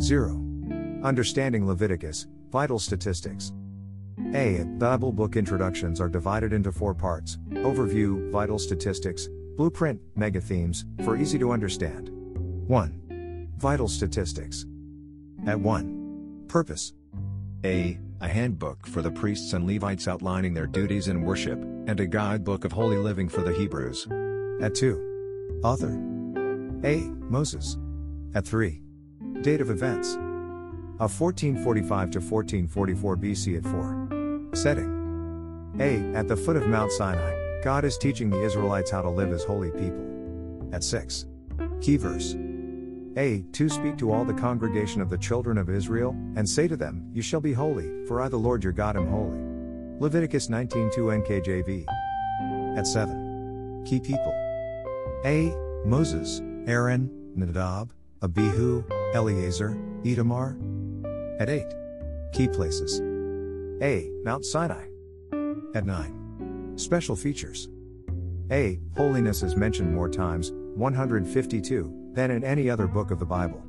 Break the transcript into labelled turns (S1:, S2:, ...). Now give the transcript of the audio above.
S1: 0. Understanding Leviticus, Vital Statistics. A. Bible book introductions are divided into four parts Overview, Vital Statistics, Blueprint, Mega Themes, for easy to understand. 1. Vital Statistics. At 1. Purpose.
S2: A. A handbook for the priests and Levites outlining their duties in worship, and a guidebook of holy living for the Hebrews.
S1: At 2. Author. A. Moses. At 3. Date of events. Of 1445 to 1444 BC at 4. Setting. A. At the foot of Mount Sinai, God is teaching the Israelites how to live as holy people. At 6. Key verse. A. To speak to all the congregation of the children of Israel, and say to them, You shall be holy, for I the Lord your God am holy. Leviticus 19:2 NKJV. At 7. Key people. A. Moses, Aaron, Nadab, Abihu, Eleazar, Ithamar. At 8. Key places. A. Mount Sinai. At 9. Special features. A. Holiness is mentioned more times, 152, than in any other book of the Bible.